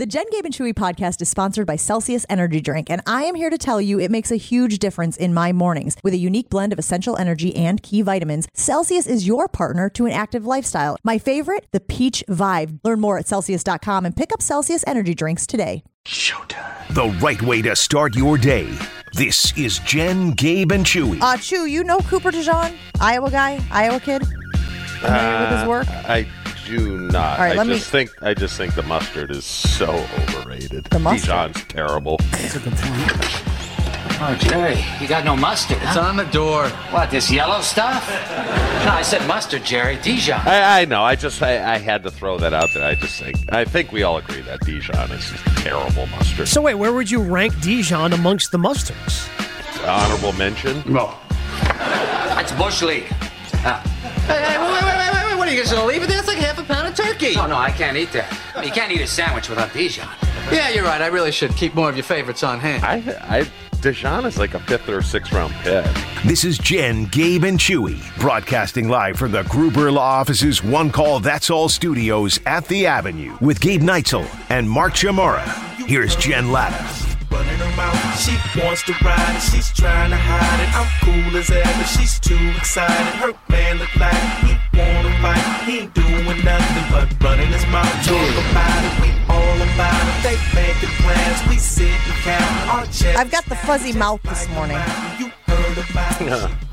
The Jen Gabe and Chewy podcast is sponsored by Celsius Energy Drink, and I am here to tell you it makes a huge difference in my mornings. With a unique blend of essential energy and key vitamins, Celsius is your partner to an active lifestyle. My favorite, the Peach Vibe. Learn more at Celsius.com and pick up Celsius Energy Drinks today. Showtime. The right way to start your day. This is Jen, Gabe, and Chewy. Uh, Chew, you know Cooper DeJean, Iowa guy, Iowa kid? Familiar with his work? I do not. All right, I let me- just think I just think the mustard is so overrated. The mustard? Dijon's terrible. Oh, Jerry, you got no mustard, It's huh? on the door. What, this yellow stuff? No, I said mustard, Jerry. Dijon. I, I know. I just I, I had to throw that out there. I just think I think we all agree that Dijon is terrible mustard. So wait, where would you rank Dijon amongst the mustards? Honorable mention. No. That's Bush League. Ah. Hey, hey, wait, wait, wait, wait, wait. What are you just gonna leave it there? It's like half a pound of turkey. Oh, no, I can't eat that. You can't eat a sandwich without Dijon. Yeah, you're right. I really should keep more of your favorites on hand. I I Dijon is like a fifth or sixth round pick. This is Jen, Gabe, and Chewy, broadcasting live from the Gruber Law Office's One Call That's All studios at the Avenue with Gabe Neitzel and Mark Chmura. Here's Jen Lada. running her mouth. She wants to ride and she's trying to hide it. I'm cool as ever, she's too excited. Her man look like he wanna fight. He ain't doing nothing but running his mouth. Talk about it, we all about it. They making plans, we sit and count our checks. I've got the fuzzy mouth this morning. You heard about it.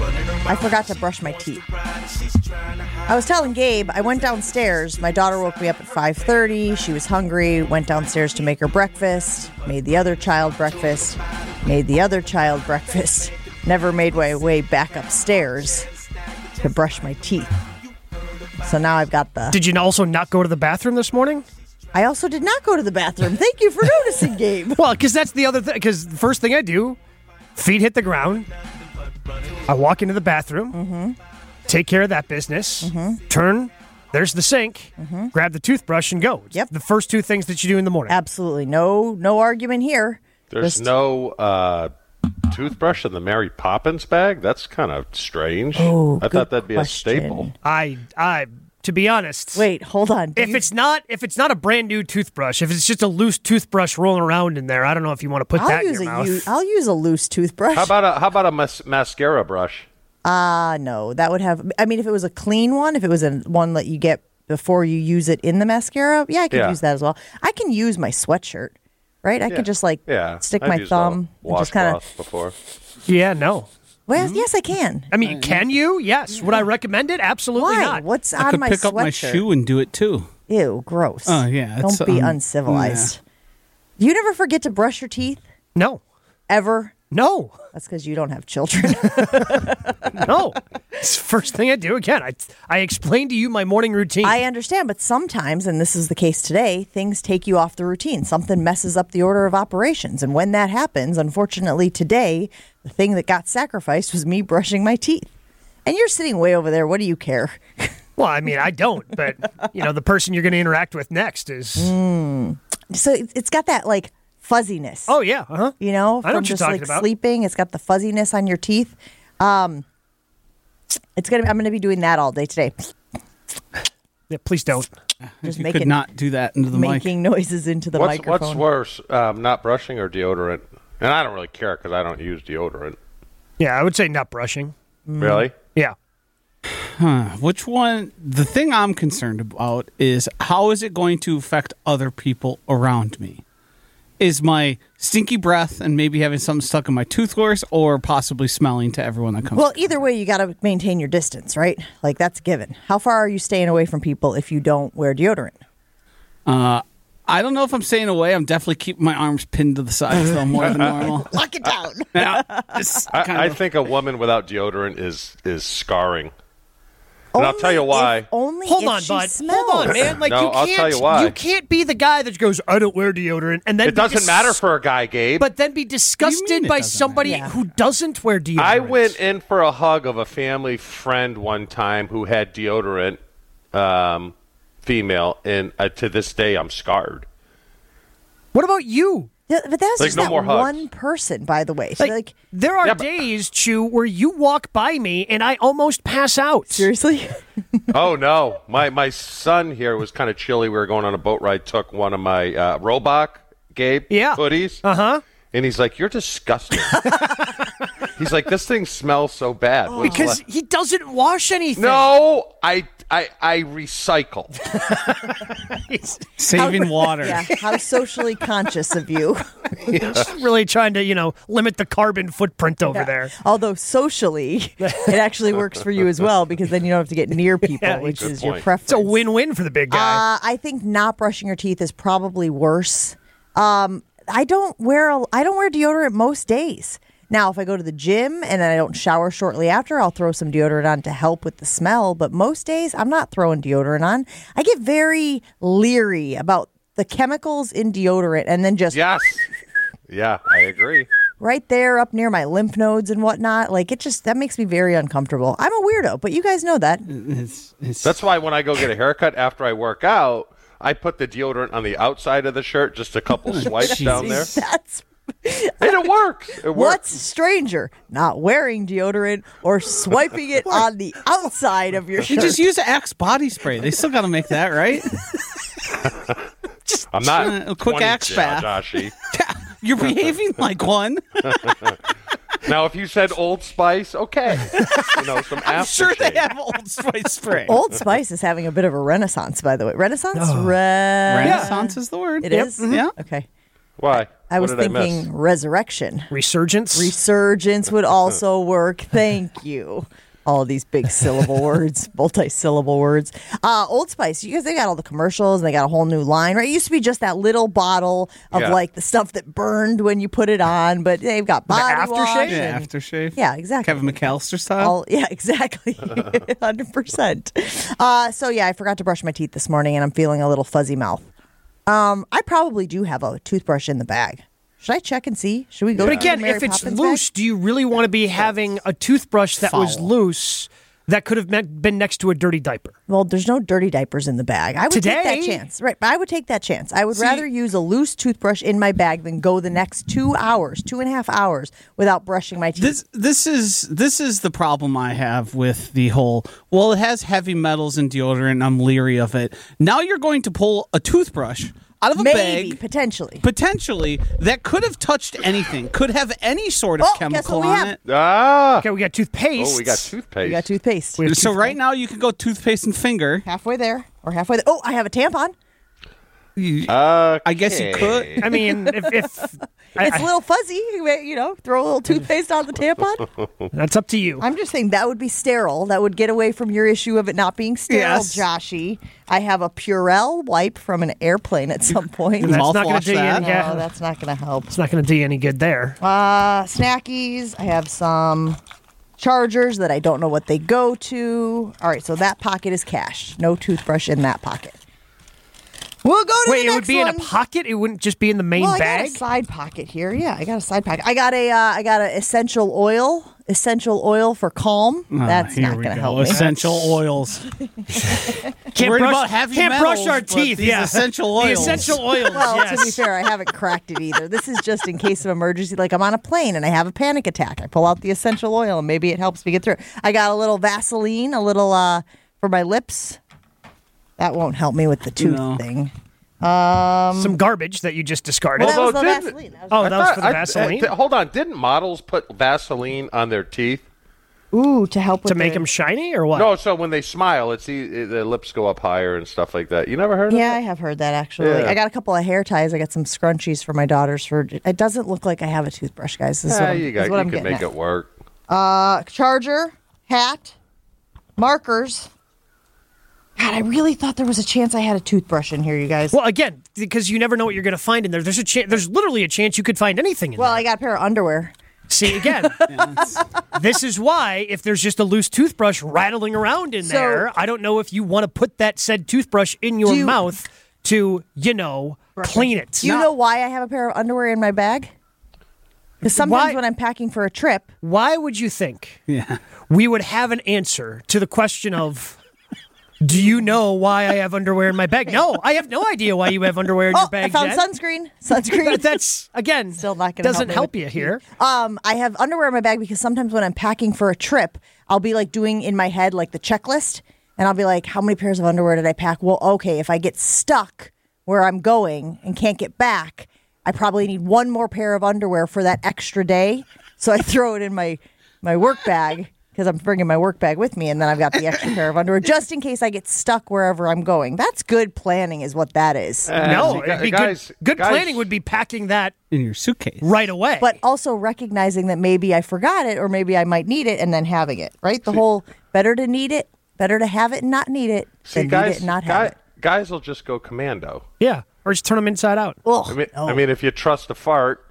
I forgot to brush my teeth. She's trying to hide I was telling Gabe, I went downstairs. My daughter woke me up at 5:30. She was hungry. Went downstairs to make her breakfast. Made the other child breakfast. Made the other child breakfast. Never made my way back upstairs to brush my teeth. So now I've got the. Did you also not go to the bathroom this morning? I also did not go to the bathroom. Thank you for noticing, Gabe. Well, because that's the other thing. Because the first thing I do, feet hit the ground. I walk into the bathroom, Mm-hmm. take care of that business, turn. There's the sink. Grab the toothbrush and go. It's Mm-hmm. Yep. The first two things that you do in the morning. Absolutely no no argument here. There's Just- no uh, toothbrush in the Mary Poppins bag. That's kind of strange. Oh, I good thought that'd be question. a staple. I, I, to be honest, Wait, hold on. Do If you- it's not, if it's not a brand new toothbrush, if it's just a loose toothbrush rolling around in there, I don't know if you want to put I'll that use in a your mouth. u- I'll use a loose toothbrush. How about a how about a mas- mascara brush? Ah, no, that would have. I mean, if it was a clean one, if it was a one that you get before you use it in the mascara, yeah, I could Yeah. use that as well. I can use my sweatshirt, right? I Yeah. could just like Yeah, stick I've my used a thumb and just kind of. washcloth before. yeah, no. Well, yes, I can. I mean, can you? Yes. Would I recommend it? Absolutely Why? not. What's I on could my pick up my shoe and do it too. Ew, gross. Oh, yeah, Don't be um, uncivilized. You never forget to brush your teeth No, ever. No, That's because you don't have children. no. it's the first thing I do. Again, I I explained to you my morning routine. I understand, but sometimes, and this is the case today, things take you off the routine. Something messes up the order of operations. And when that happens, unfortunately, today, the thing that got sacrificed was me brushing my teeth. And you're sitting way over there. What do you care? well, I mean, I don't, but you know, the person you're going to interact with next is. Mm. So it- it's got that like fuzziness. Oh yeah, uh huh. you know, I know from what you're just talking like about. sleeping. It's got the fuzziness on your teeth. Um, it's gonna. I'm gonna be doing that all day today, Yeah, please don't. just you making could not do that into the mic. making noises into the what's microphone. what's worse, um, not brushing or deodorant? And I don't really care because I don't use deodorant. Yeah, I would say not brushing. Mm. Really? Yeah. Which one? The thing I'm concerned about is how is it going to affect other people around me? Is my stinky breath and maybe having something stuck in my tooth worse, or possibly smelling to everyone that comes? Well, either way, you got to maintain your distance, right? Like that's a given. How far are you staying away from people if you don't wear deodorant? uh, I don't know if I'm staying away. I'm definitely keeping my arms pinned to the sides though more than normal. Lock it down. Yeah, I, I of- think a woman without deodorant is is scarring. And I'll tell you why. if- only Hold if on, she bud. Smells. Hold on, man. Like No, you I'll can't. tell you why. can't be the guy that goes, "I don't wear deodorant," and then It doesn't dis- matter for a guy, Gabe. but then be disgusted by somebody? Yeah. who doesn't wear deodorant. I went in for a hug of a family friend one time who had deodorant, um, female, and uh, to this day I'm scarred. What about you? Yeah, but that's Like, just no that more hugs. one person, by the way. So, Like, like, there are Yeah, but- days, Chew, where you walk by me and I almost pass out. seriously? Oh no, my my son here was kind of chilly. We were going on a boat ride. Took one of my uh, Robach Gabe Yeah. hoodies, Uh huh. and he's like, "You're disgusting." he's like, "This thing smells so bad." What's Because left?" he doesn't wash anything. no, I I I recycle. Saving water. yeah. How socially conscious of you. really trying to, you know, limit the carbon footprint over there. Although socially, it actually works for you as well because then you don't have to get near people, Yeah, which good is your preference. It's a win-win for the big guy. Uh, I think not brushing your teeth is probably worse. Um, I don't wear a, I don't wear deodorant most days. Now, if I go to the gym and I don't shower shortly after, I'll throw some deodorant on to help with the smell. But most days, I'm not throwing deodorant on. I get very leery about the chemicals in deodorant, and then just Yes, yeah, I agree. right there up near my lymph nodes and whatnot. Like it just that makes me very uncomfortable. I'm a weirdo, but you guys know that. It's, it's, That's why when I go get a haircut after I work out, I put the deodorant on the outside of the shirt, just a couple swipes down there, That's and it works. It works. What's stranger, not wearing deodorant or swiping it on the outside of your shirt? you just use Axe body spray. They still got to make that, right? I'm not Uh, a quick 20, axe bath. Joshy. You're behaving like one. Now, if you said Old Spice, okay, you know some I'm sure they have Old Spice spray. Old Spice is having a bit of a renaissance, by the way. Renaissance? Oh. Re- Renaissance is the word. It is? Yeah. Okay. Why? I was did I thinking resurrection. Resurgence. Resurgence would also work. Thank you. All these big syllable words, multi-syllable words. Uh, Old Spice, you guys, they got all the commercials and they got a whole new line, right? It used to be just that little bottle of Yeah. like the stuff that burned when you put it on, but they've got body aftershave? wash Yeah, and- aftershave. Yeah, exactly. Kevin McCallister style. All, yeah, exactly. 100%. Uh, so, yeah, I forgot to brush my teeth this morning and I'm feeling a little fuzzy mouth. Um, I probably do have a toothbrush in the bag. Should I check and see? Should we go But again, Mary if it's Poppins loose, do you really want to be having a toothbrush that was loose that could have been next to a dirty diaper? Well, there's no dirty diapers in the bag. I would take that chance. Right. But I would take that chance. I would rather use a loose toothbrush in my bag than go the next two hours, two and a half hours without brushing my teeth. This this is this is the problem I have with the whole. Well, it has heavy metals and deodorant. and I'm leery of it. Now you're going to pull a toothbrush out of a Maybe, bag, potentially. potentially that could have touched anything, could have any sort of Oh, guess chemical what we on have? it. Ah, Okay, we got toothpaste. oh, we got toothpaste. We got toothpaste. We have So tooth- right now you can go toothpaste and finger. halfway there or halfway there. Oh, I have a tampon. Uh, I guess you could. I mean, if, if I- It's a little fuzzy. You may- you know, throw a little toothpaste on the tampon. that's up to you. I'm just saying that would be sterile. That would get away from your issue of it not being sterile, Yes. Joshy. I have a Purell wipe from an airplane at some point. That's not going to do that? any, No, yeah, that's not going to help. it's not going to do you any good there. Uh, snackies. I have some chargers that I don't know what they go to. All right, so that pocket is cash. No toothbrush in that pocket. We'll go to Wait, the it would next be in a pocket. It wouldn't just be in the main well, I bag. got a side pocket here. Yeah, I got a side pocket. I got a uh, I got an essential oil. Essential oil for calm. That's Ah, not going to go. help me. Essential oils. can't Worried brush, about heavy can't brush our teeth. yeah, essential The oils. essential oils. Well, yes. to be fair, I haven't cracked it either. This is just in case of emergency. Like I'm on a plane and I have a panic attack. I pull out the essential oil and maybe it helps me get through. I got a little Vaseline, a little uh for my lips. That won't help me with the tooth No. thing. Some garbage that you just discarded. Well, that was the didn't- Vaseline. That was- oh, I that was thought- for the I- Vaseline hold on, didn't models put Vaseline on their teeth? Ooh, to help with to make the- them shiny or what? No, so when they smile, it's e- the lips go up higher and stuff like that. You never heard of Yeah, I have heard that actually. Yeah. I got a couple of hair ties. I got some scrunchies for my daughters. For it doesn't look like I have a toothbrush, guys. This is Yeah, what I'm, you this got, is what you I'm can getting make at. it work. Uh, charger, hat, markers. God, I really thought there was a chance I had a toothbrush in here, you guys. Well, again, because you never know what you're going to find in there. There's a chance. There's literally a chance you could find anything in Well, there. Well, I got a pair of underwear. See again. this is why if there's just a loose toothbrush rattling around in So- there, I don't know if you want to put that said toothbrush in your you- mouth to, you know, clean it. Do you know why I have a pair of underwear in my bag? Because sometimes Why- when I'm packing for a trip, Why would you think Yeah. we would have an answer to the question of Do you know why I have underwear in my bag? No, I have no idea why you have underwear in Oh, your bag. I found Jen. sunscreen. Sunscreen. That- That's again Still not gonna doesn't help help you here. Um, I have underwear in my bag because sometimes when I'm packing for a trip, I'll be like doing in my head like the checklist, and I'll be like, "How many pairs of underwear did I pack?" Well, okay, if I get stuck where I'm going and can't get back, I probably need one more pair of underwear for that extra day. So I throw it in my my work bag because I'm bringing my work bag with me, and then I've got the extra pair of underwear just in case I get stuck wherever I'm going. That's good planning, is what that is. Uh, no, it'd be guys- good. Good guys- planning would be packing that in your suitcase. right away. but also recognizing that maybe I forgot it or maybe I might need it and then having it, right? The whole better to need it, better to have it and not need it See, than need guys, it and not guy- have it. guys will just go commando. yeah, or just turn them inside out. Ugh, I mean, no. I mean, if you trust a fart,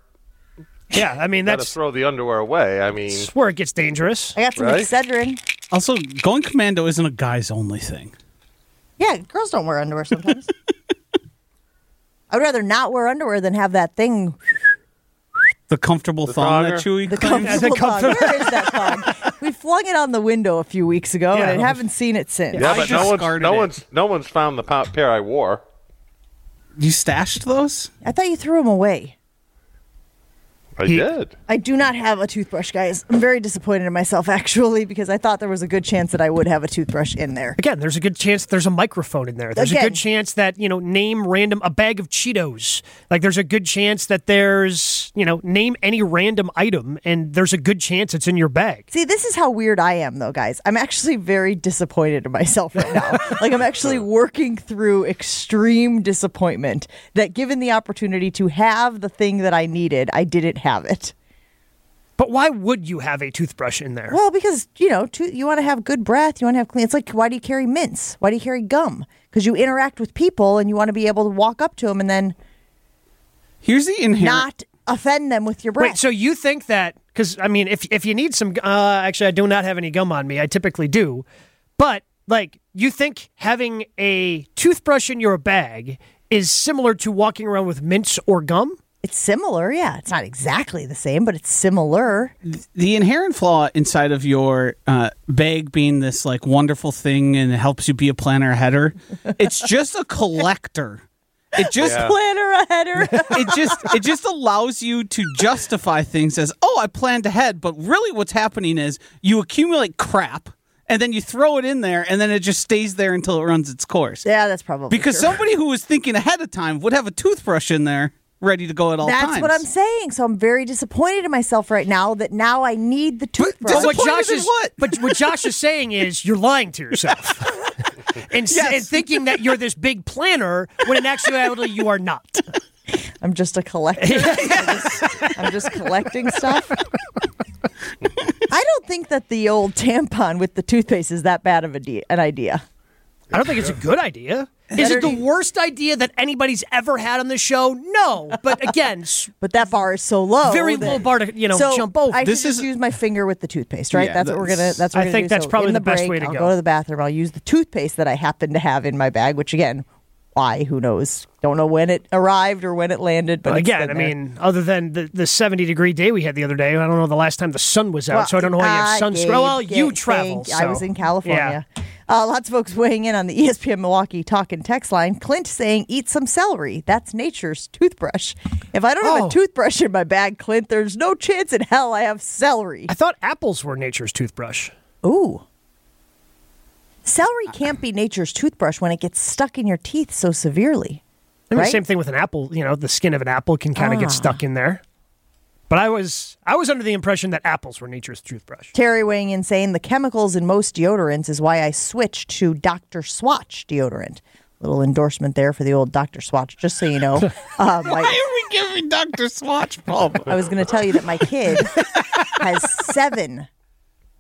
Yeah, I mean gotta that's throw the underwear away. I mean, that's where it gets dangerous. I got some right? Excedrin. Also, going commando isn't a guys only thing. Yeah, girls don't wear underwear sometimes. I would rather not wear underwear than have that thing. The comfortable thong that thonger? Chewy The claims. comfortable thong. Where is that thong? We flung it on the window a few weeks ago, Yeah. and I haven't seen it since. yeah, I but no one's discarded no it. one's no one's found the pa- pair I wore. You stashed those? I thought you threw them away. I He- did. I do not have a toothbrush, guys. I'm very disappointed in myself, actually, because I thought there was a good chance that I would have a toothbrush in there. Again, there's a good chance there's a microphone in there. There's a good chance that, you know, name random a bag of Cheetos. Like there's a good chance that there's, you know, name any random item and there's a good chance it's in your bag. See, this is how weird I am, though, guys. I'm actually very disappointed in myself right now. like, I'm actually working through extreme disappointment that given the opportunity to have the thing that I needed, I didn't have it. But why would you have a toothbrush in there? Well, because, you know, to, you want to have good breath, you want to have clean. It's like, why do you carry mints? Why do you carry gum? Because you interact with people and you want to be able to walk up to them and then Here's the inherent. not offend them with your breath. Wait, so you think that because I mean, if if you need some, uh, actually, I do not have any gum on me. I typically do, but like, you think having a toothbrush in your bag is similar to walking around with mints or gum? It's similar, yeah. It's not exactly the same, but it's similar. the inherent flaw inside of your uh, bag being this like wonderful thing and it helps you be a planner header, it's just a collector. It just Planner a header. it just it just allows you to justify things as oh I planned ahead, but really what's happening is you accumulate crap and then you throw it in there and then it just stays there until it runs its course. yeah, that's probably Because true. somebody who was thinking ahead of time would have a toothbrush in there ready to go at all That's times. what I'm saying. So I'm very disappointed in myself right now that now I need the toothbrush. But what Josh is what? but what Josh is saying is you're lying to yourself. And, Yes. and thinking that you're this big planner when in actuality you are not. I'm just a collector. I'm, just, I'm just collecting stuff. I don't think that the old tampon with the toothpaste is that bad of a de- an idea. I don't think it's a good idea. Is it the worst idea that anybody's ever had on the show? No. But again, But that bar is so low. Very that- low bar to, you know, so jump over. I This should just use my finger with the toothpaste, right? Yeah, that's, what we're gonna. that's- That's what I we're think gonna do. that's So probably in the best break, way to I'll go. go to the bathroom. I'll use the toothpaste that I happen to have in my bag. Which again, why? Who knows? Don't know when it arrived or when it landed. But it's again, I been there. mean, other than the, the 70 degree day we had the other day, I don't know the last time the sun was out, Well, so I don't know why you have sunscreen. Well, you Gabe, travel. I was in California. Yeah. Uh, lots of folks weighing in on the ESPN Milwaukee talk and text line. Clint saying, "Eat some celery. That's nature's toothbrush. If I don't have Oh. a toothbrush in my bag, Clint, there's no chance in hell I have celery." I thought apples were nature's toothbrush. Ooh. Celery can't be nature's toothbrush when it gets stuck in your teeth so severely. I mean, Right? same thing with an apple. You know, the skin of an apple can kind of Ah. get stuck in there. But I was I was under the impression that apples were nature's toothbrush. Terry weighing in saying the chemicals in most deodorants is why I switched to Dr. Squatch deodorant. Little endorsement there for the old Dr. Squatch, just so you know. Uh, my, Why are we giving Dr. Squatch pub? I was going to tell you that my kid has seven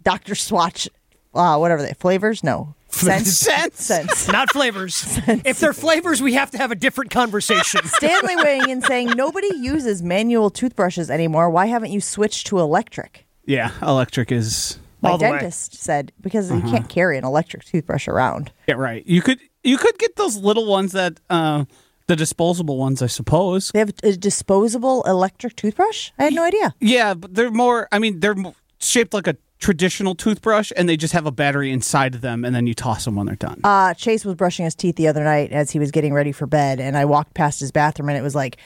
Dr. Squatch, uh, whatever they flavors. No, scents. Scents. Scents. Not flavors. if they're flavors, we have to have a different conversation. Stanley weighing in saying nobody uses manual toothbrushes anymore. Why haven't you switched to electric? Yeah, electric is My All the way. dentist said because you can't carry an electric toothbrush around. yeah right. You could you could get those little ones that uh, the disposable ones, I suppose. They have a disposable electric toothbrush. I had no idea. Yeah, but they're more. I mean, they're shaped like a traditional toothbrush and they just have a battery inside of them and then you toss them when they're done? Uh, Chase was brushing his teeth the other night as he was getting ready for bed, and I walked past his bathroom, and it was like.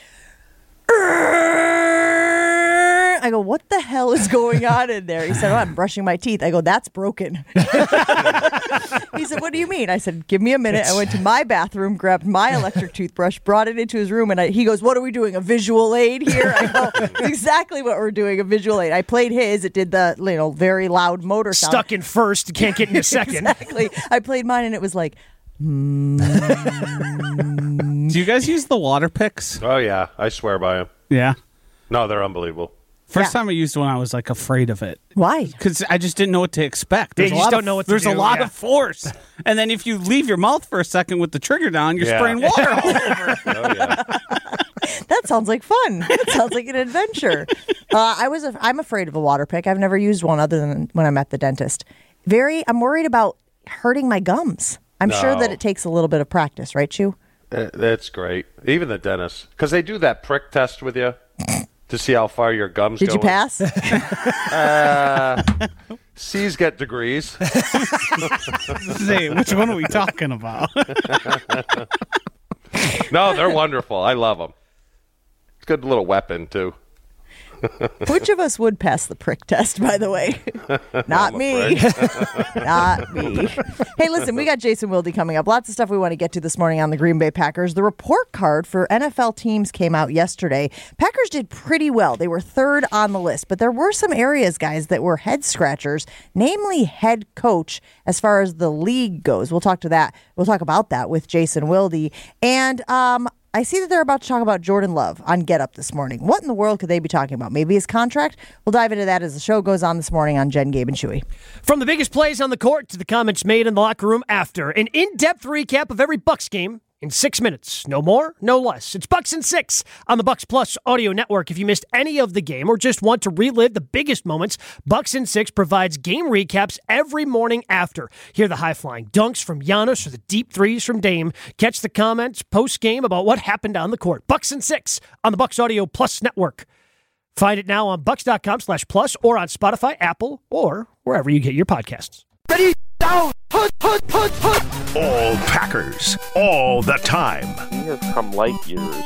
I go, what the hell is going on in there? He said, oh, I'm brushing my teeth. I go, that's broken. he said, what do you mean? I said, give me a minute. I went to my bathroom, grabbed my electric toothbrush, brought it into his room, and I, he goes, what are we doing? A visual aid here? I go, "It's exactly what we're doing, a visual aid. I played his. It did the, you know, very loud motor sound. Stuck in first, you can't get in a second. exactly. I played mine, and it was like, mm. Do you guys use the water picks? Oh yeah, I swear by them. Yeah. No, they're unbelievable. First Yeah. time I used one, I was like afraid of it why? because I just didn't know what to expect. Yeah, There's you a just lot don't of, know what to There's a lot yeah. of force, and then if you leave your mouth for a second with the trigger down, you're Yeah. spraying water all over. Oh yeah. That sounds like fun. That sounds like an adventure. Uh, I was. A, I'm afraid of a water pick. I've never used one other than when I'm at the dentist. Very. I'm worried about hurting my gums. I'm sure that it takes a little bit of practice, right, Chu? Uh, That's great. Even the dentist, because they do that prick test with you to see how far your gums Did go. you pass? Uh, C's get degrees. Say, which one are we talking about? no, they're wonderful. I love them. It's a good little weapon too. Which of us would pass the prick test, by the way? Not me. Not me. Hey, listen, we got Jason Wilde coming up. Lots of stuff we want to get to this morning on the Green Bay Packers. The report card for NFL teams came out yesterday. Packers did pretty well. They were third on the list, but there were some areas, guys, that were head scratchers, namely head coach as far as the league goes. We'll talk to that. We'll talk about that with Jason Wilde. And um, I see that they're about to talk about Jordan Love on Get Up this morning. What in the world could they be talking about? Maybe his contract? We'll dive into that as the show goes on this morning on Jen, Gabe, and Chewy. From the biggest plays on the court to the comments made in the locker room after, an in-depth recap of every Bucks game in six minutes. No more, no less. It's Bucks and Six on the Bucks Plus audio network. If you missed any of the game or just want to relive the biggest moments, Bucks and Six provides game recaps every morning after. Hear the high-flying dunks from Giannis or the deep threes from Dame. Catch the comments post-game about what happened on the court. Bucks and Six on the Bucks Audio Plus network. Find it now on bucks.com slash plus or on Spotify, Apple, or wherever you get your podcasts. All Packers, all the time. he has come light years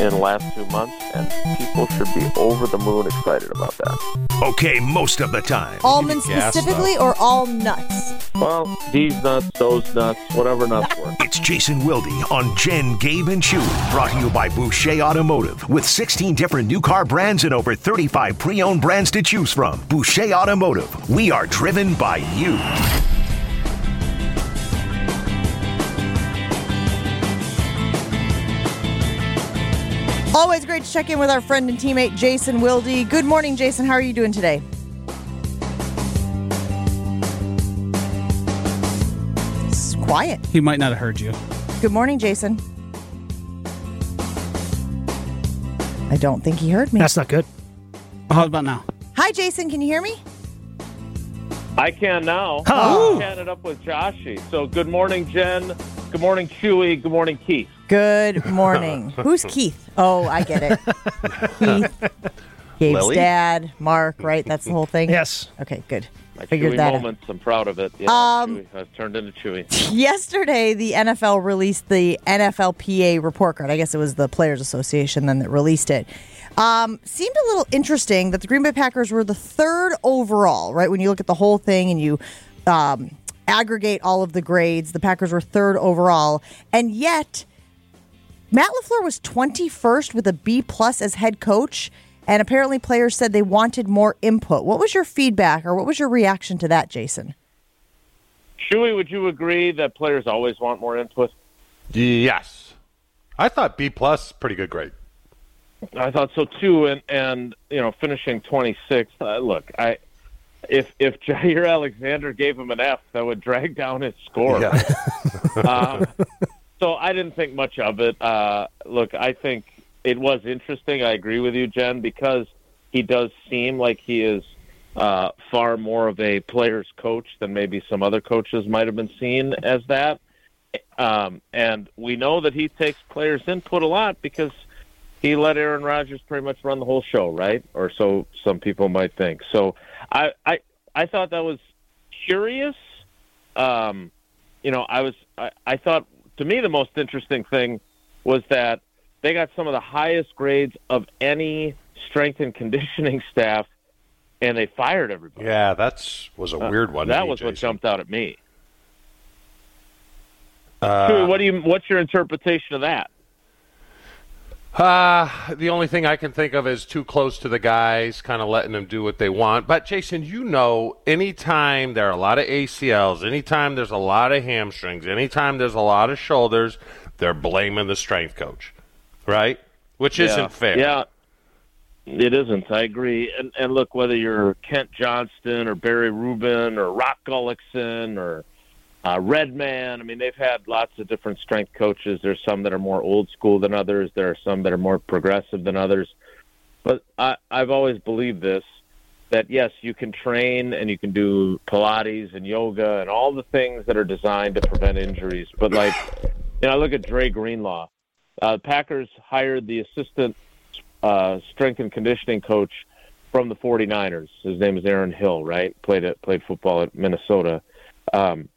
in the last two months, and people should be over the moon excited about that. Okay, most of the time. Almonds specifically or all nuts? Well, these nuts, those nuts, whatever nuts work. It's Jason Wilde on Jen, Gabe, and Chewy. Brought to you by Boucher Automotive. With 16 different new car brands and over 35 pre owned brands to choose from. Boucher Automotive. We are driven by you. Always great to check in with our friend and teammate Jason Wilde. Good morning, Jason. How are you doing today? It's quiet. he might not have heard you. Good morning, Jason. I don't think he heard me. That's not good. How about now? Hi, Jason. Can you hear me? I can now. Oh. I chatted up with Joshy. So good morning, Jen. Good morning, Chewy. Good morning, Keith. Good morning. Who's Keith? Oh, I get it. Keith, Gabe's Lily? dad, Mark, right? That's the whole thing? Yes. Okay, good. My Figured Chewy that out. moments. I'm proud of it. Yeah, Um, Chewy. I've turned into Chewy. Yesterday, the NFL released the NFLPA report card. I guess it was the Players Association then that released it. Um, seemed a little interesting that the Green Bay Packers were the third overall, right? When you look at the whole thing and you um, aggregate all of the grades, the Packers were third overall. And yet, Matt LaFleur was 21st with a B plus as head coach. And apparently, players said they wanted more input. What was your feedback or what was your reaction to that, Jason? Chewy, would you agree that players always want more input? Yes. I thought B plus pretty good grade. I thought so too, and and you know, finishing 26th. Uh, look, I if if Jaire Alexander gave him an F, that would drag down his score. um, so I didn't think much of it. Uh, look, I think it was interesting. I agree with you, Jen, because he does seem like he is uh, far more of a player's coach than maybe some other coaches might have been seen as that. Um, and we know that he takes players' input a lot because he let Aaron Rodgers pretty much run the whole show, right? Or so some people might think. So I, I I thought that was curious. Um, you know, I was I, I thought to me the most interesting thing was that they got some of the highest grades of any strength and conditioning staff, and they fired everybody. Yeah, that's was a weird one. That me, was what Jason. jumped out at me. Uh, what do you? What's your interpretation of that? Uh, the only thing I can think of is too close to the guys, kind of letting them do what they want. But Jason, you know, anytime there are a lot of ACLs, anytime there's a lot of hamstrings, anytime there's a lot of shoulders, they're blaming the strength coach, right? Which Yeah. isn't fair. Yeah, it isn't. I agree. And and look, whether you're Kent Johnston or Barry Rubin or Rock Gullickson or uh, Redman, I mean, they've had lots of different strength coaches. There's some that are more old school than others. There are some that are more progressive than others. But I, I've always believed this that yes, you can train and you can do Pilates and yoga and all the things that are designed to prevent injuries. But like, you know, I look at Dre Greenlaw. Uh, Packers hired the assistant uh, strength and conditioning coach from the 49ers. His name is Aaron Hill, right? Played at, played football at Minnesota. Um,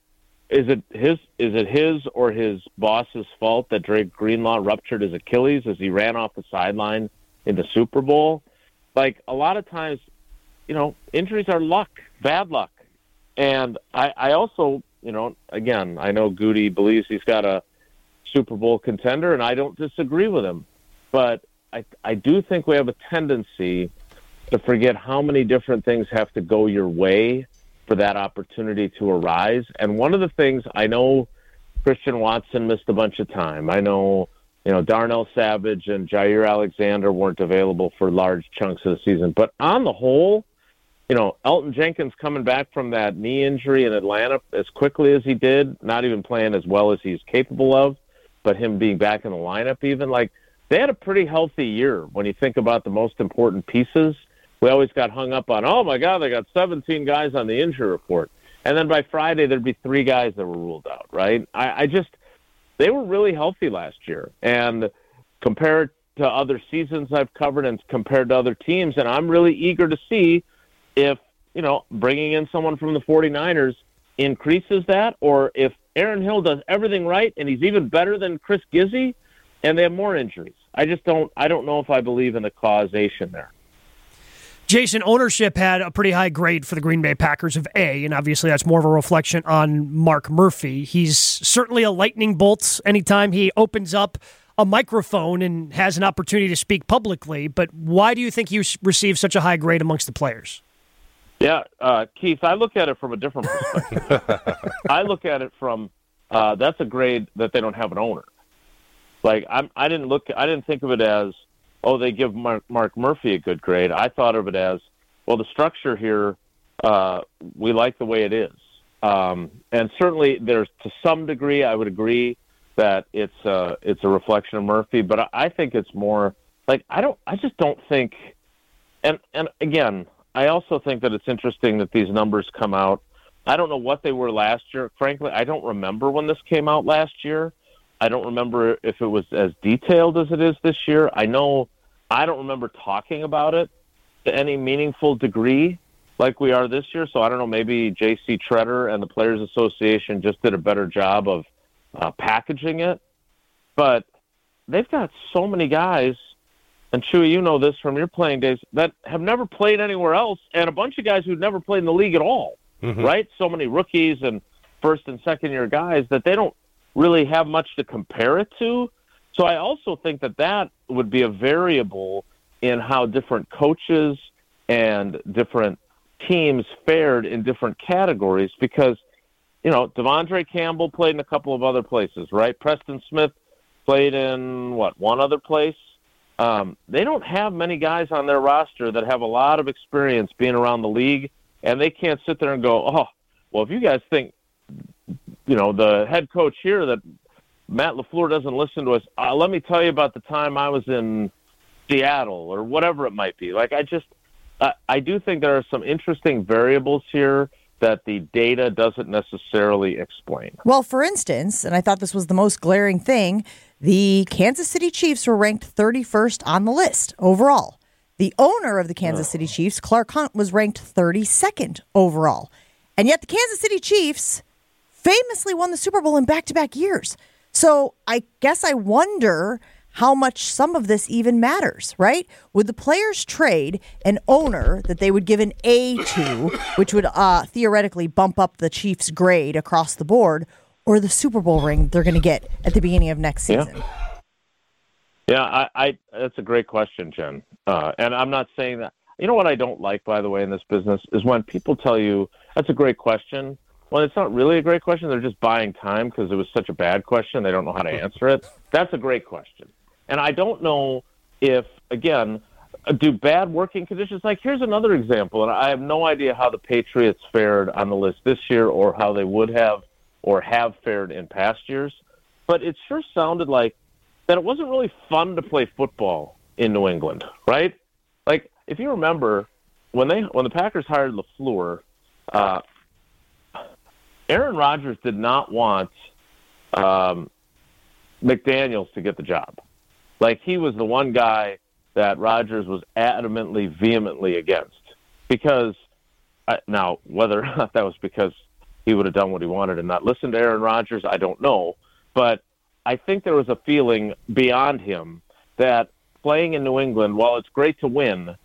is it his is it his or his boss's fault that Drake Greenlaw ruptured his Achilles as he ran off the sideline in the Super Bowl? Like a lot of times, you know, injuries are luck, bad luck. And I, I also, you know, again, I know Gutey believes he's got a Super Bowl contender, and I don't disagree with him. But I, I do think we have a tendency to forget how many different things have to go your way for that opportunity to arise. And one of the things I know Christian Watson missed a bunch of time. I know, you know, Darnell Savage and Jaire Alexander weren't available for large chunks of the season. But on the whole, you know, Elgton Jenkins coming back from that knee injury in Atlanta as quickly as he did, not even playing as well as he's capable of, but him being back in the lineup even like they had a pretty healthy year when you think about the most important pieces. We always got hung up on, oh my God, they got 17 guys on the injury report. And then by Friday, there'd be three guys that were ruled out, right? I, I just, they were really healthy last year. And compared to other seasons I've covered and compared to other teams, and I'm really eager to see if, you know, bringing in someone from the 49ers increases that or if Aaron Hill does everything right and he's even better than Chris Gizzi and they have more injuries. I just don't, I don't know if I believe in the causation there. Jason, ownership had a pretty high grade for the Green Bay Packers of A, and obviously that's more of a reflection on Mark Murphy. He's certainly a lightning bolt anytime he opens up a microphone and has an opportunity to speak publicly. But why do you think you received such a high grade amongst the players? Yeah, uh, Keith, I look at it from a different perspective. I look at it from uh, that's a grade that they don't have an owner. Like I'm, I didn't look, I didn't think of it as, oh, they give Mark, Mark Murphy a good grade. I thought of it as, well, the structure here, uh, we like the way it is, um, and certainly there's to some degree, I would agree that it's uh, it's a reflection of Murphy, but I, I think it's more like I don't, I just don't think, and and again, I also think that it's interesting that these numbers come out. I don't know what they were last year. Frankly, I don't remember when this came out last year. I don't remember if it was as detailed as it is this year. I know I don't remember talking about it to any meaningful degree like we are this year. So I don't know, maybe J.C. Tretter and the Players Association just did a better job of uh, packaging it. But they've got so many guys, and Chewy, you know this from your playing days, that have never played anywhere else, and a bunch of guys who've never played in the league at all, right? So many rookies and first and second year guys that they don't really have much to compare it to. So I also think that that would be a variable in how different coaches and different teams fared in different categories because, you know, De'Vondre Campbell played in a couple of other places, right? Preston Smith played in, what, one other place? Um, they don't have many guys on their roster that have a lot of experience being around the league, and they can't sit there and go, oh, well, if you guys think, you know, the head coach here that Matt LaFleur doesn't listen to us, uh, let me tell you about the time I was in Seattle or whatever it might be. Like, I just, I, I do think there are some interesting variables here that the data doesn't necessarily explain. Well, for instance, and I thought this was the most glaring thing, the Kansas City Chiefs were ranked 31st on the list overall. The owner of the Kansas City Chiefs, Clark Hunt, was ranked 32nd overall. And yet the Kansas City Chiefs famously won the Super Bowl in back to back years. So I guess I wonder how much some of this even matters, right? Would the players trade an owner that they would give an A to, which would uh, theoretically bump up the Chiefs' grade across the board, or the Super Bowl ring they're going to get at the beginning of next Yeah. season? Yeah, I, I that's a great question, Jen. Uh, and I'm not saying that. You know what I don't like, by the way, in this business is when people tell you that's a great question. When it's not really a great question, they're just buying time because it was such a bad question. They don't know how to answer it. That's a great question. And I don't know if, again, do bad working conditions. Like here's another example, and I have no idea how the Patriots fared on the list this year, or how they would have, or have fared in past years. But it sure sounded like that it wasn't really fun to play football in New England, right? Like if you remember when they when the Packers hired Lafleur, uh, Aaron Rodgers did not want um, McDaniels to get the job. Like he was the one guy that Rodgers was adamantly, vehemently against because now whether or not that was because he would have done what he wanted and not listened to Aaron Rodgers, I don't know. But I think there was a feeling beyond him that playing in New England, while it's great to win,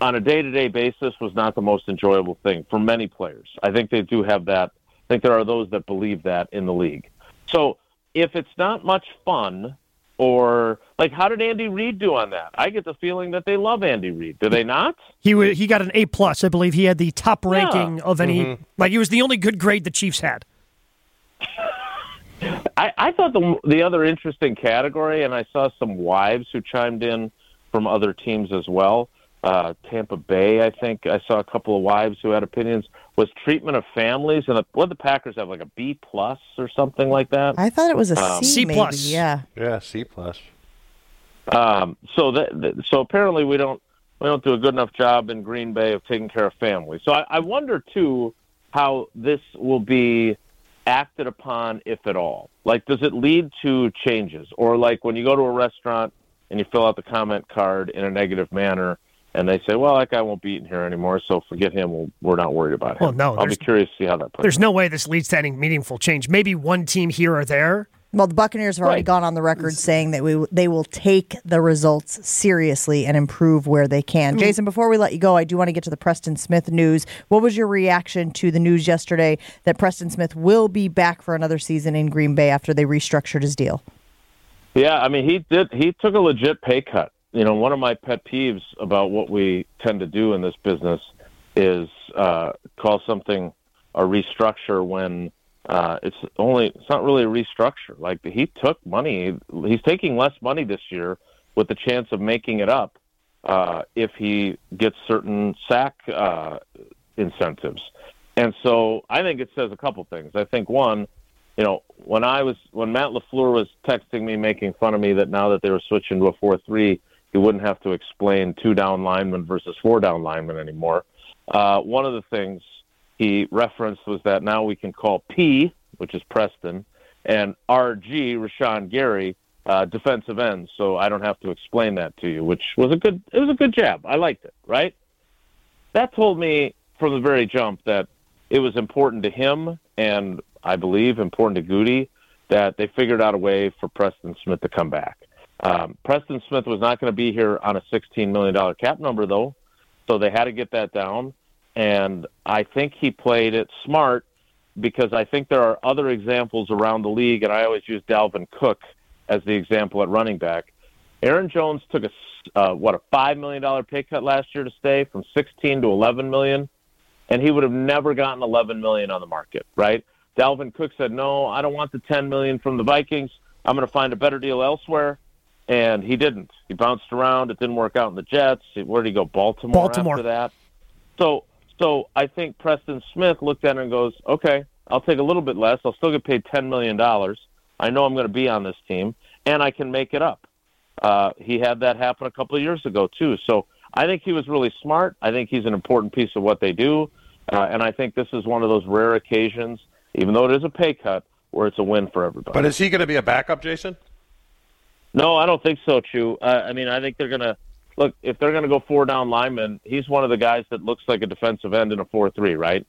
on a day-to-day basis was not the most enjoyable thing for many players. I think they do have that. I think there are those that believe that in the league. So if it's not much fun, or like, how did Andy Reid do on that? I get the feeling that they love Andy Reid. Do they not? He wa- he got an A plus. I believe he had the top Yeah. ranking of any. Mhm. Like he was the only good grade the Chiefs had. I, I thought the the other interesting category, and I saw some wives who chimed in from other teams as well. Uh, Tampa Bay, I think I saw a couple of wives who had opinions. Was treatment of families, and the, what the Packers have like a B plus or something like that. I thought it was a C, Um, C maybe. plus. Yeah. Yeah, C plus. Um, so that, that- so apparently we don't we don't do a good enough job in Green Bay of taking care of families. So I, I wonder too how this will be acted upon, if at all. Like, does it lead to changes, or like when you go to a restaurant and you fill out the comment card in a negative manner, and they say, "Well, that guy won't be eating here anymore, so forget him. We'll, we're not worried about him." Well, no, I'll be curious to see how that plays. There's no way this leads to any meaningful change. Maybe one team here or there. Well, the Buccaneers have already Right. gone on the record saying that we they will take the results seriously and improve where they can. Mm-hmm. Jason, before we let you go, I do want to get to the Preston Smith news. What was your reaction to the news yesterday that Preston Smith will be back for another season in Green Bay after they restructured his deal? Yeah, I mean, he did. He took a legit pay cut. You know, one of my pet peeves about what we tend to do in this business is uh, call something a restructure when uh, it's only it's not really a restructure. Like he took money. He's taking less money this year with the chance of making it up uh, if he gets certain sack uh, incentives. And so I think it says a couple things. I think one, you know, when I was when Matt Lafleur was texting me, making fun of me that now that they were switching to a four-three, he wouldn't have to explain two down linemen versus four down linemen anymore. Uh, one of the things he referenced was that now we can call P, which is Preston, and RG, Rashan Gary, uh, defensive ends. So I don't have to explain that to you, which was a good. It was a good jab. I liked it. Right. That told me from the very jump that it was important to him, and I believe important to Gutey, that they figured out a way for Preston Smith to come back. Um, Preston Smith was not going to be here on a $16 million cap number, though, so they had to get that down. And I think he played it smart because I think there are other examples around the league, and I always use Dalvin Cook as the example at running back. Aaron Jones took a uh, what a five million dollar pay cut last year to stay from 16 to 11 million, and he would have never gotten 11 million on the market, right? Dalvin Cook said, "No, I don't want the 10 million from the Vikings. I'm going to find a better deal elsewhere." And he didn't. He bounced around. It didn't work out in the Jets. Where did he go? Baltimore. Baltimore. After that. So, so I think Preston Smith looked at it and goes, "Okay, I'll take a little bit less. I'll still get paid 10 million dollars. I know I'm going to be on this team, and I can make it up." Uh, he had that happen a couple of years ago too. So I think he was really smart. I think he's an important piece of what they do, uh, and I think this is one of those rare occasions, even though it is a pay cut, where it's a win for everybody. But is he going to be a backup, Jason? No, I don't think so, Chu. Uh, I mean, I think they're gonna look, if they're going to go four down linemen, he's one of the guys that looks like a defensive end in a four-three, right?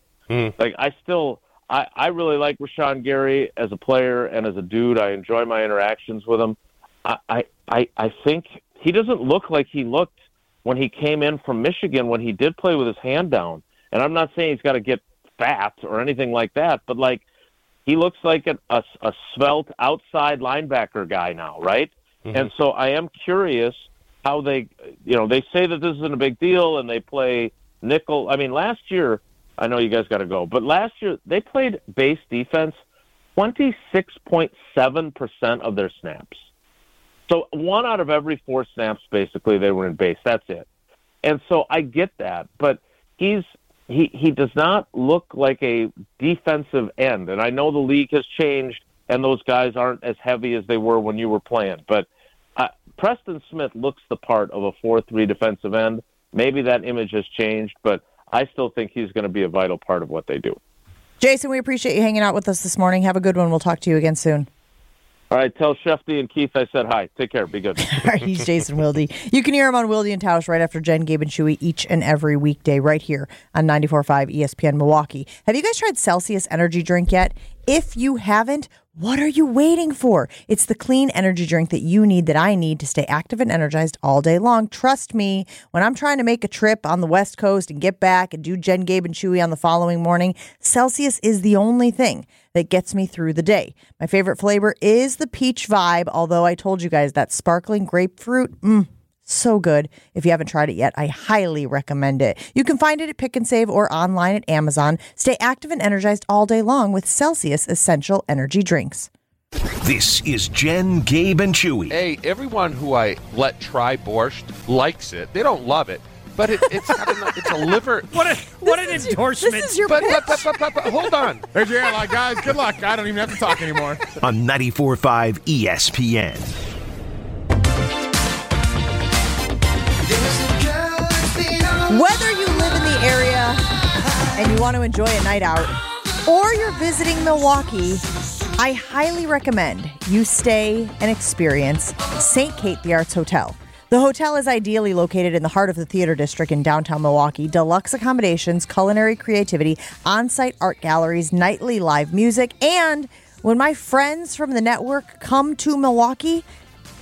Like I still, I I really like Rashan Gary as a player and as a dude. I enjoy my interactions with him. I I I, I think he doesn't look like he looked when he came in from Michigan when he did play with his hand down. And I'm not saying he's got to get fat or anything like that, but like he looks like a, a, a svelte outside linebacker guy now, right? Mm-hmm. And so I am curious how they, you know, they say that this isn't a big deal and they play nickel. I mean, last year, I know you guys got to go, but last year they played base defense 26.7% of their snaps. So one out of every four snaps, basically, they were in base. That's it. And so I get that, but he's he he does not look like a defensive end. And I know the league has changed, and those guys aren't as heavy as they were when you were playing. But Preston Smith looks the part of a four-three defensive end. Maybe that image has changed, but I still think he's going to be a vital part of what they do. Jason, we appreciate you hanging out with us this morning. Have a good one. We'll talk to you again soon. All right, tell Shefty and Keith I said hi. Take care. Be good. All right, he's Jason Wilde. You can hear him on Wilde and Tausch right after Jen, Gabe, and Chewy each and every weekday right here on 94.5 ESPN Milwaukee. Have you guys tried Celsius Energy Drink yet? If you haven't, what are you waiting for? It's the clean energy drink that you need, that I need to stay active and energized all day long. Trust me, when I'm trying to make a trip on the West Coast and get back and do Jen, Gabe, and Chewy on the following morning, Celsius is the only thing that gets me through the day. My favorite flavor is the peach vibe, although I told you guys that sparkling grapefruit, mm, so good. If you haven't tried it yet, I highly recommend it. You can find it at Pick and Save or online at Amazon. Stay active and energized all day long with Celsius Essential Energy Drinks. This is Jen, Gabe, and Chewy. Hey, everyone who I let try borscht likes it. They don't love it, but it, it's got it's a liver. What a, what an endorsement! This is your But, pitch. but, but, but, but, but hold on. There's your airline, guys. Good luck. I don't even have to talk anymore. on 94.5 ESPN. Whether you live in the area and you want to enjoy a night out, or you're visiting Milwaukee, I highly recommend you stay and experience St. Kate the Arts Hotel. The hotel is ideally located in the heart of the theater district in downtown Milwaukee. Deluxe accommodations, culinary creativity, on site art galleries, nightly live music, and when my friends from the network come to Milwaukee,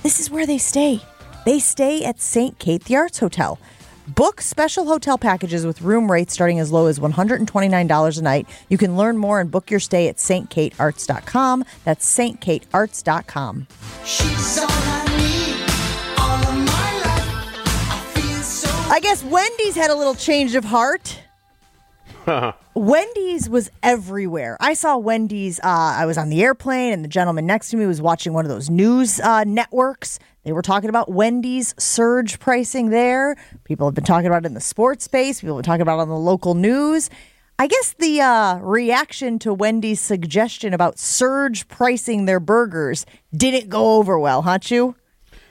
this is where they stay. They stay at St. Kate the Arts Hotel. Book special hotel packages with room rates starting as low as $129 a night. You can learn more and book your stay at stkatearts.com. That's stkatearts.com. I guess Wendy's had a little change of heart. Wendy's was everywhere. I saw Wendy's. Uh, I was on the airplane, and the gentleman next to me was watching one of those news uh, networks. They were talking about Wendy's surge pricing there. People have been talking about it in the sports space. People have been talking about it on the local news. I guess the uh, reaction to Wendy's suggestion about surge pricing their burgers didn't go over well, huh, Chew?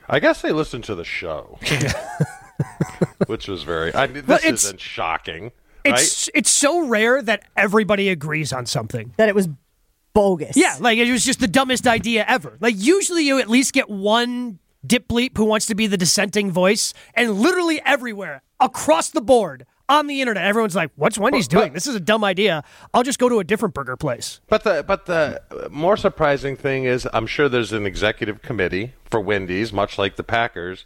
I guess they listened to the show, which was very. I, this it's- isn't shocking, right? It's it's so rare that everybody agrees on something. That it was bogus. Yeah, like it was just the dumbest idea ever. Like usually you at least get one dip bleep who wants to be the dissenting voice, and literally everywhere across the board on the internet, everyone's like, "What's Wendy's But- doing? This is a dumb idea. I'll just go to a different burger place." But the but the more surprising thing is, I'm sure there's an executive committee for Wendy's, much like the Packers,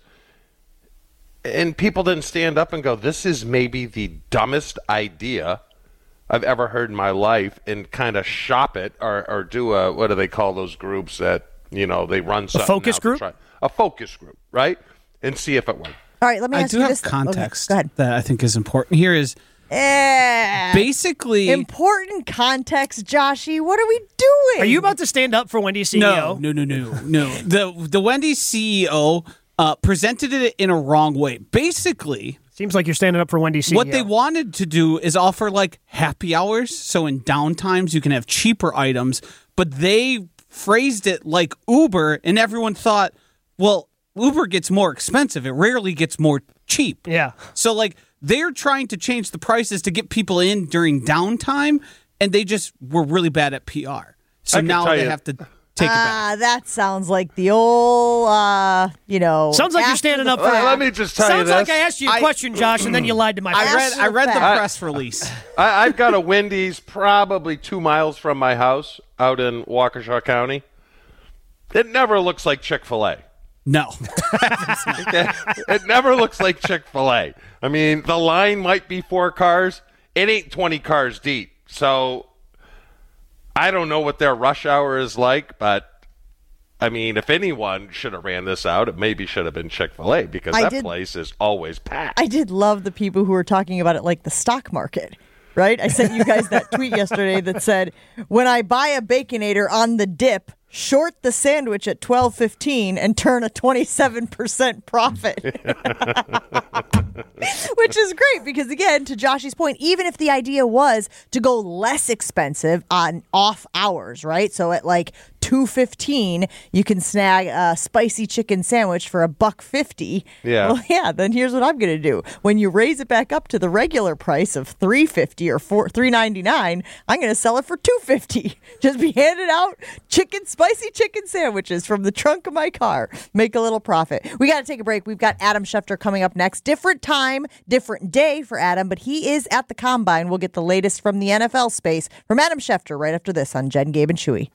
and people didn't stand up and go, "This is maybe the dumbest idea I've ever heard in my life," and kind of shop it or or do a what do they call those groups that you know they run something focus out group? try- a focus group, right? And see if it works. All right, let me I ask do you have this. okay, context go ahead. that I think is important. Here is Eh, basically important context, Joshy. What are we doing? Are you about to stand up for Wendy's CEO? No, no, no, no, no. the the Wendy's CEO uh, presented it in a wrong way. Basically, Seems like you're standing up for Wendy's CEO. what they wanted to do is offer like happy hours, so in downtimes you can have cheaper items, but they phrased it like Uber, and everyone thought, well, Uber gets more expensive. It rarely gets more cheap. Yeah. So like they're trying to change the prices to get people in during downtime, and they just were really bad at PR. So I can now tell they you- have to. take it back. Ah, that sounds like the old, uh, you know. Sounds like you're after standing the up for. Well, let me just tell you Sounds like this. I asked you a I- question, Josh, and then you lied to my I face. read I read the fact. press release. I, I've got a Wendy's probably two miles from my house out in Waukesha County. It never looks like Chick fil A. No. It never looks like Chick fil A. I mean, the line might be four cars, it ain't 20 cars deep. So I don't know what their rush hour is like, but. I mean, if anyone should have ran this out, it maybe should have been Chick Fil A because I that did- place is always packed. I did love the people who were talking about it like the stock market. Right? I sent you guys that tweet yesterday that said, "When I buy a baconator on the dip, short the sandwich at 12.15 and turn a 27% profit." Which is great because again, to Josh's point, even if the idea was to go less expensive on off hours, right? So at like 2.15, you can snag a spicy chicken sandwich for a buck 50. Yeah. Well, yeah, then here's what I'm going to do. When you raise it back up to the regular price of 350 or 4 399, I'm going to sell it for 250. Just be handed out chicken spicy chicken sandwiches from the trunk of my car. Make a little profit. We got to take a break. We've got Adam Schefter coming up next. Different time, different day for Adam, but he is at the combine. We'll get the latest from the NFL space from Adam Schefter right after this on Jen, Gabe, and Chewy.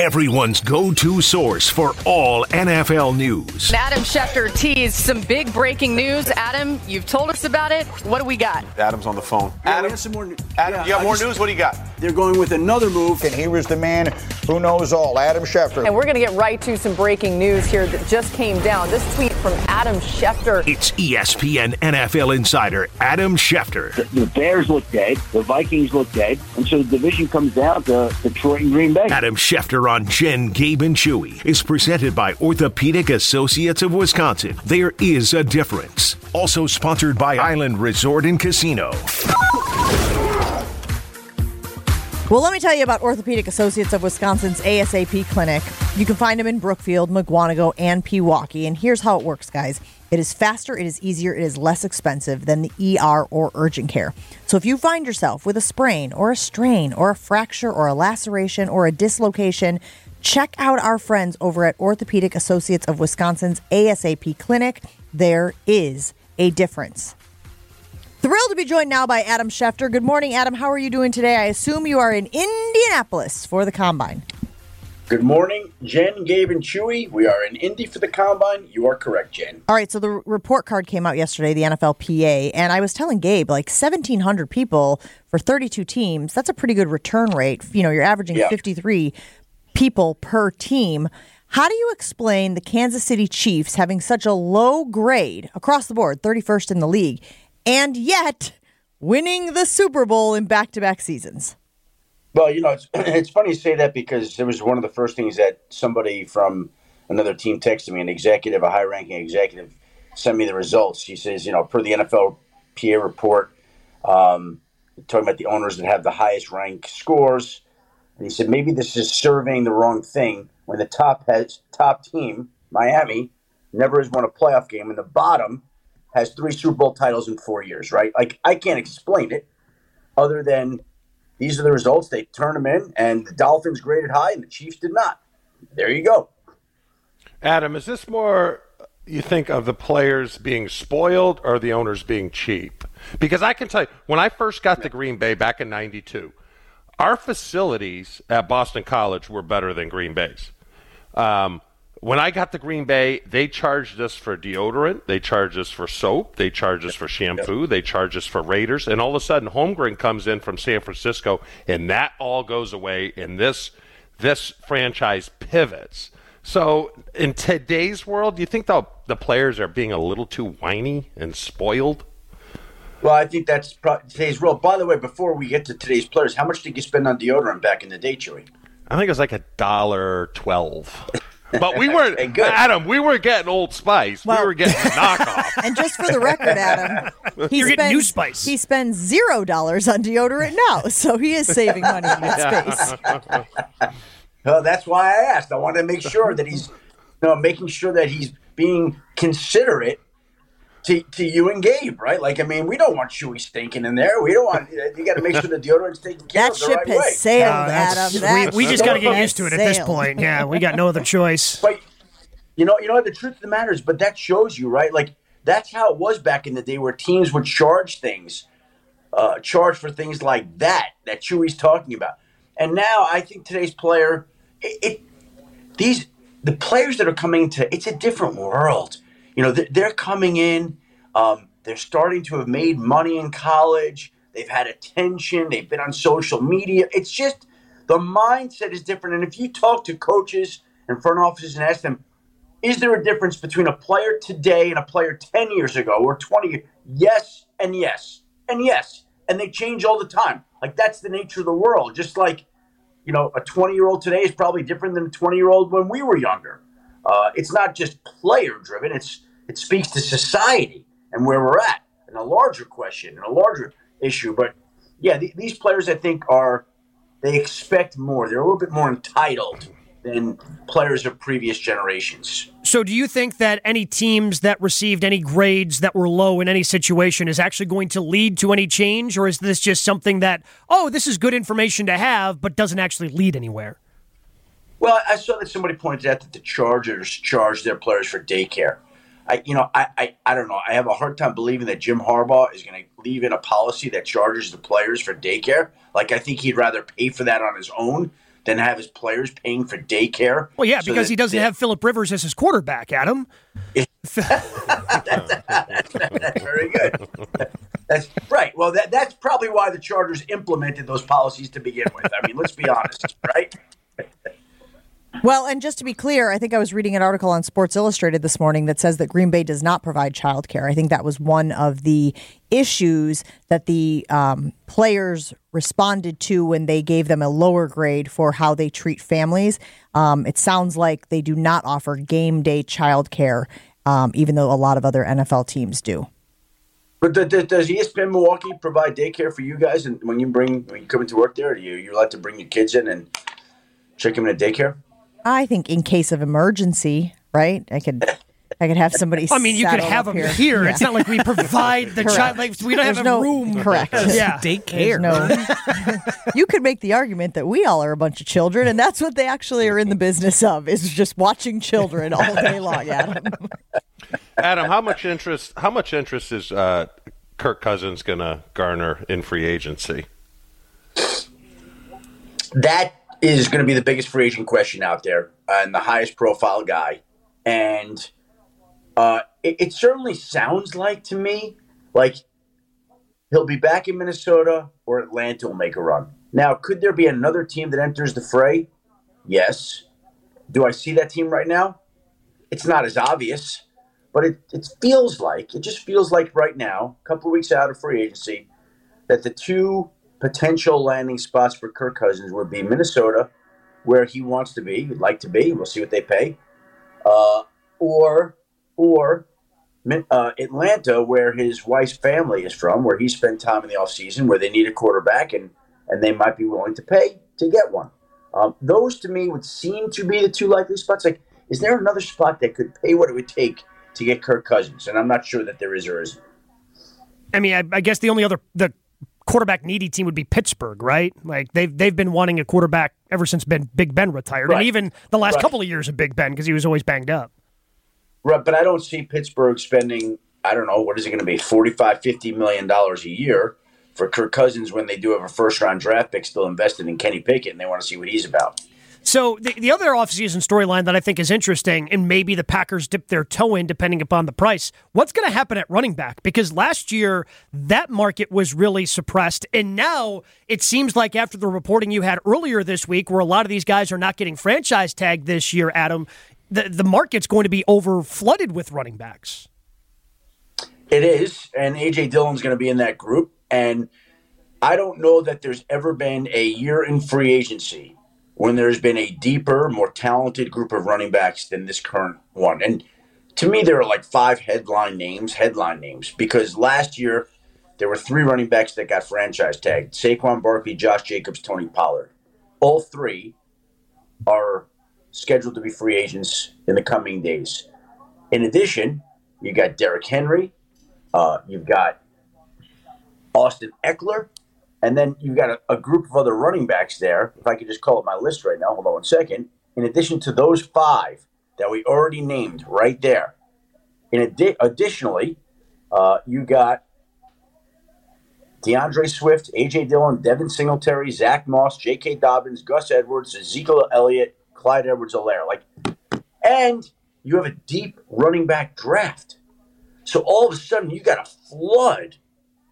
Everyone's go to source for all NFL news. Adam Schefter teased some big breaking news. Adam, you've told us about it. What do we got? Adam's on the phone. Adam, some more. Adam, you got more news? What do you got? They're going with another move. And he was the man who knows all, Adam Schefter. And we're going to get right to some breaking news here that just came down. This tweet from Adam Schefter. It's ESPN NFL insider Adam Schefter. The Bears look dead. The Vikings look dead. And so the division comes down to Detroit and Green Bay. Adam Schefter on Jen, Gabe, and Chewy is presented by Orthopedic Associates of Wisconsin. There is a difference. Also sponsored by Island Resort and Casino. Well, let me tell you about Orthopedic Associates of Wisconsin's ASAP clinic. You can find them in Brookfield, Mukwonago, and Pewaukee. And here's how it works, guys. It is faster, it is easier, it is less expensive than the ER or urgent care. So if you find yourself with a sprain or a strain or a fracture or a laceration or a dislocation, check out our friends over at Orthopedic Associates of Wisconsin's ASAP clinic. There is a difference. Thrilled to be joined now by Adam Schefter. Good morning, Adam. How are you doing today? I assume you are in Indianapolis for the combine. Good morning, Jen, Gabe, and Chewy. We are in Indy for the combine. You are correct, Jen. All right, so the report card came out yesterday, the NFLPA, and I was telling Gabe, like 1,700 people for 32 teams, that's a pretty good return rate. You know, you're averaging Yeah. 53 people per team. How do you explain the Kansas City Chiefs having such a low grade across the board, 31st in the league, and yet winning the Super Bowl in back to back seasons? Well, you know, it's, it's funny you say that because it was one of the first things that somebody from another team texted me, an executive, a high ranking executive, sent me the results. He says, you know, per the NFL PA report, um, talking about the owners that have the highest rank scores. And he said, maybe this is surveying the wrong thing when the top has top team, Miami, never has won a playoff game, and the bottom has three Super Bowl titles in four years, right? Like, I can't explain it other than these are the results. They turn them in, and the Dolphins graded high, and the Chiefs did not. There you go. Adam, is this more you think of the players being spoiled or the owners being cheap? Because I can tell you, when I first got to Green Bay back in '92, our facilities at Boston College were better than Green Bay's. Um, when I got to Green Bay, they charged us for deodorant, they charged us for soap, they charged us for shampoo, they charged us for Raiders, and all of a sudden, Holmgren comes in from San Francisco, and that all goes away, and this this franchise pivots. So, in today's world, do you think the the players are being a little too whiny and spoiled? Well, I think that's pro- today's world. By the way, before we get to today's players, how much did you spend on deodorant back in the day, Chewy? I think it was like a dollar twelve. But we weren't, Adam. We were getting Old Spice. we were getting knockoff. And just for the record, Adam, he You're getting spends, new spice. He spends zero dollars on deodorant now, so he is saving money in that space. Well, that's why I asked. I wanted to make sure that he's, you know, making sure that he's being considerate to, to you and Gabe, right? Like, I mean, we don't want Chewy stinking in there. We don't want. You got to make sure the deodorant's taken care That of the ship right has way. sailed, Uh, Adam. That we, we just got to get used to it at this point. Yeah, we got no other choice. But you know, you know the truth of the matter is, but that shows you, right? Like that's how it was back in the day, where teams would charge things, uh, charge for things like that that Chewy's talking about. And now I think today's player, it, it these the players that are coming into it's a different world. You know, they're, coming in. Um, they're starting to have made money in college. They've had attention. They've been on social media. It's just the mindset is different. And if you talk to coaches and front offices and ask them, is there a difference between a player today and a player 10 years ago or 20 years? Yes, and yes, and yes. And they change all the time. Like that's the nature of the world. Just like, you know, a 20 year old today is probably different than a 20 year old when we were younger. Uh, it's not just player driven, it's it speaks to society and where we're at and a larger question and a larger issue. But yeah, th- these players I think are they expect more. They're a little bit more entitled than players of previous generations. So, do you think that any teams that received any grades that were low in any situation is actually going to lead to any change, or is this just something that, oh, this is good information to have, but doesn't actually lead anywhere? Well, I saw that somebody pointed out that the Chargers charge their players for daycare. I, you know, I, I, I don't know. I have a hard time believing that Jim Harbaugh is going to leave in a policy that charges the players for daycare. Like, I think he'd rather pay for that on his own than have his players paying for daycare. Well, yeah, so because that he doesn't they- have Philip Rivers as his quarterback, Adam. That's very good. That's right. Well, that, that's probably why the Chargers implemented those policies to begin with. I mean, let's be honest, right? Well, and just to be clear, I think I was reading an article on Sports Illustrated this morning that says that Green Bay does not provide childcare. I think that was one of the issues that the um, players responded to when they gave them a lower grade for how they treat families. Um, it sounds like they do not offer game day childcare, um, even though a lot of other NFL teams do. But does ESPN Milwaukee provide daycare for you guys? And when you bring when you come into work there, do you you allowed to bring your kids in and check them in at daycare? I think in case of emergency, right? I could. I could have somebody. I mean, you could have them here. here. Yeah. It's not like we provide the child. Like we don't There's have no- a room. Correct. Yeah. There's no- you could make the argument that we all are a bunch of children, and that's what they actually are in the business of is just watching children all day long. Adam. Adam, how much interest? How much interest is uh, Kirk Cousins going to garner in free agency? That is going to be the biggest free agent question out there, uh, and the highest profile guy. And uh, it, it certainly sounds like to me like he'll be back in Minnesota or Atlanta will make a run. Now, could there be another team that enters the fray? Yes. Do I see that team right now? It's not as obvious, but it, it feels like, it just feels like right now, a couple weeks out of free agency, that the two potential landing spots for Kirk Cousins would be Minnesota, where he wants to be, would like to be. We'll see what they pay, uh, or or uh, Atlanta, where his wife's family is from, where he spent time in the offseason, where they need a quarterback, and and they might be willing to pay to get one. Um, those to me would seem to be the two likely spots. Like, is there another spot that could pay what it would take to get Kirk Cousins? And I'm not sure that there is or isn't. I mean, I, I guess the only other the quarterback needy team would be Pittsburgh, right? Like they've they've been wanting a quarterback ever since Ben Big Ben retired, Right. and even the last Right. couple of years of Big Ben because he was always banged up. Right, but I don't see Pittsburgh spending, I don't know, what is it going to be, 45, 50 million dollars a year for Kirk Cousins when they do have a first round draft pick still invested in Kenny Pickett and they want to see what he's about. So the, the other offseason storyline that I think is interesting, and maybe the Packers dip their toe in depending upon the price, what's going to happen at running back? Because last year that market was really suppressed, and now it seems like after the reporting you had earlier this week, where a lot of these guys are not getting franchise tagged this year, Adam, the the market's going to be over flooded with running backs. It is, and AJ Dillon's going to be in that group. And I don't know that there's ever been a year in free agency when there's been a deeper, more talented group of running backs than this current one. And to me, there are like five headline names, headline names, because last year there were three running backs that got franchise tagged Saquon Barkley, Josh Jacobs, Tony Pollard. All three are scheduled to be free agents in the coming days. In addition, you got Derrick Henry, Uh, you've got Austin Ekeler, and then you've got a, a group of other running backs there. If I could just call up my list right now, hold on one second. In addition to those five that we already named right there, in addi- additionally, uh, you got D'Andre Swift, AJ Dillon, Devin Singletary, Zach Moss, J.K. Dobbins, Gus Edwards, Ezekiel Elliott, Clyde Edwards-Helaire. Like, and you have a deep running back draft. So all of a sudden, you got a flood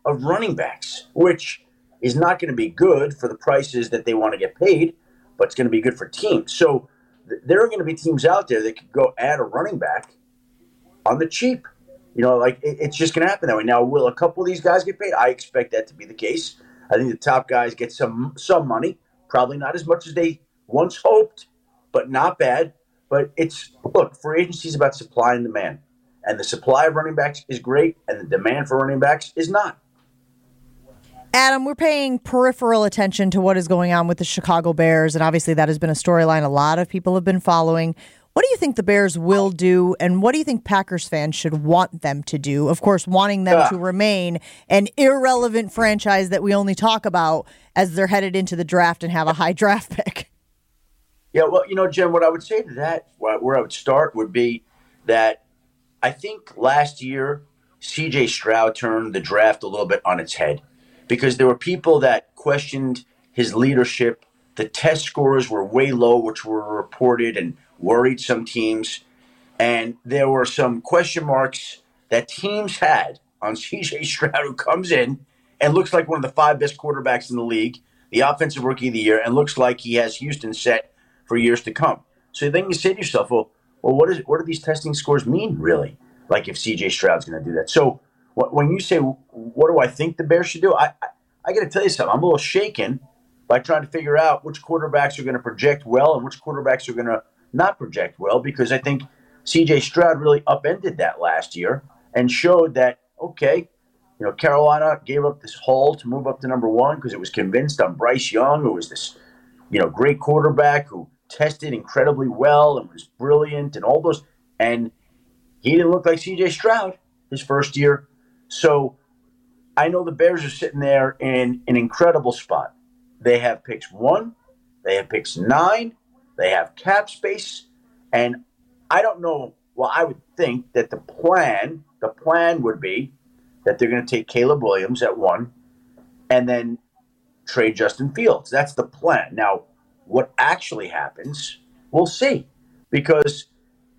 of running backs, which is not going to be good for the prices that they want to get paid, but it's going to be good for teams. So th- there are going to be teams out there that could go add a running back on the cheap. You know, like it, it's just going to happen that way. Now, will a couple of these guys get paid? I expect that to be the case. I think the top guys get some some money, probably not as much as they once hoped, but not bad. But it's look, free agency is about supply and demand, and the supply of running backs is great, and the demand for running backs is not. Adam, we're paying peripheral attention to what is going on with the Chicago Bears, and obviously that has been a storyline a lot of people have been following. What do you think the Bears will do, and what do you think Packers fans should want them to do? Of course, wanting them Ah. to remain an irrelevant franchise that we only talk about as they're headed into the draft and have a high draft pick. Yeah, well, you know, Jen, what I would say to that, where I would start would be that I think last year CJ Stroud turned the draft a little bit on its head because there were people that questioned his leadership. The test scores were way low, which were reported and worried some teams. And there were some question marks that teams had on CJ Stroud, who comes in and looks like one of the five best quarterbacks in the league, the offensive rookie of the year, and looks like he has Houston set for years to come. So then you say to yourself, well, well, what is what do these testing scores mean really? Like if CJ Stroud's going to do that. So when you say what do I think the Bears should do, I I, I got to tell you something. I'm a little shaken by trying to figure out which quarterbacks are going to project well and which quarterbacks are going to not project well because I think CJ Stroud really upended that last year and showed that okay, you know Carolina gave up this haul to move up to number one because it was convinced on Bryce Young, who was this you know great quarterback who tested incredibly well and was brilliant and all those and he didn't look like CJ Stroud his first year. So I know the Bears are sitting there in an incredible spot. They have picks one, they have picks nine, they have cap space, and I don't know. Well, I would think that the plan, the plan would be that they're going to take Caleb Williams at one, and then trade Justin Fields. That's the plan. Now, what actually happens, we'll see, because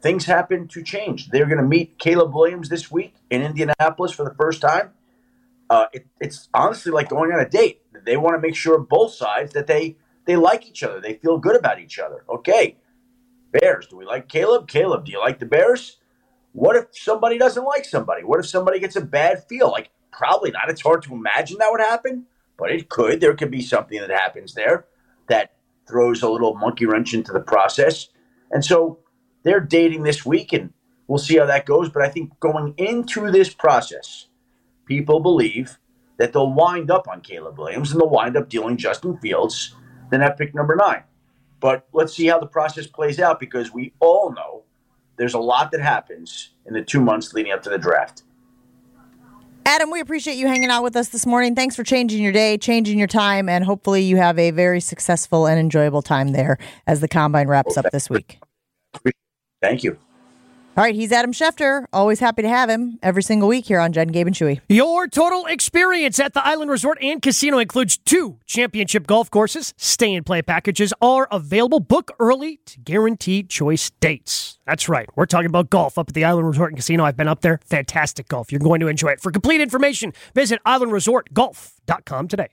things happen to change. They're going to meet Caleb Williams this week in Indianapolis for the first time. Uh, it, it's honestly like going on a date. They want to make sure both sides that they they like each other. They feel good about each other. Okay, Bears. Do we like Caleb? Caleb, do you like the Bears? What if somebody doesn't like somebody? What if somebody gets a bad feel? Like probably not. It's hard to imagine that would happen, but it could. There could be something that happens there that throws a little monkey wrench into the process. And so they're dating this week, and we'll see how that goes. But I think going into this process, people believe that they'll wind up on Caleb Williams and they'll wind up dealing Justin Fields, then at pick number nine. But let's see how the process plays out because we all know there's a lot that happens in the two months leading up to the draft. Adam, we appreciate you hanging out with us this morning. Thanks for changing your day, changing your time, and hopefully you have a very successful and enjoyable time there as the combine wraps up this week. Thank you. All right, he's Adam Schefter. Always happy to have him every single week here on Jen, Gabe, and Chewy. Your total experience at the Island Resort and Casino includes two championship golf courses. Stay and play packages are available. Book early to guarantee choice dates. That's right. We're talking about golf up at the Island Resort and Casino. I've been up there. Fantastic golf. You're going to enjoy it. For complete information, visit islandresortgolf.com today.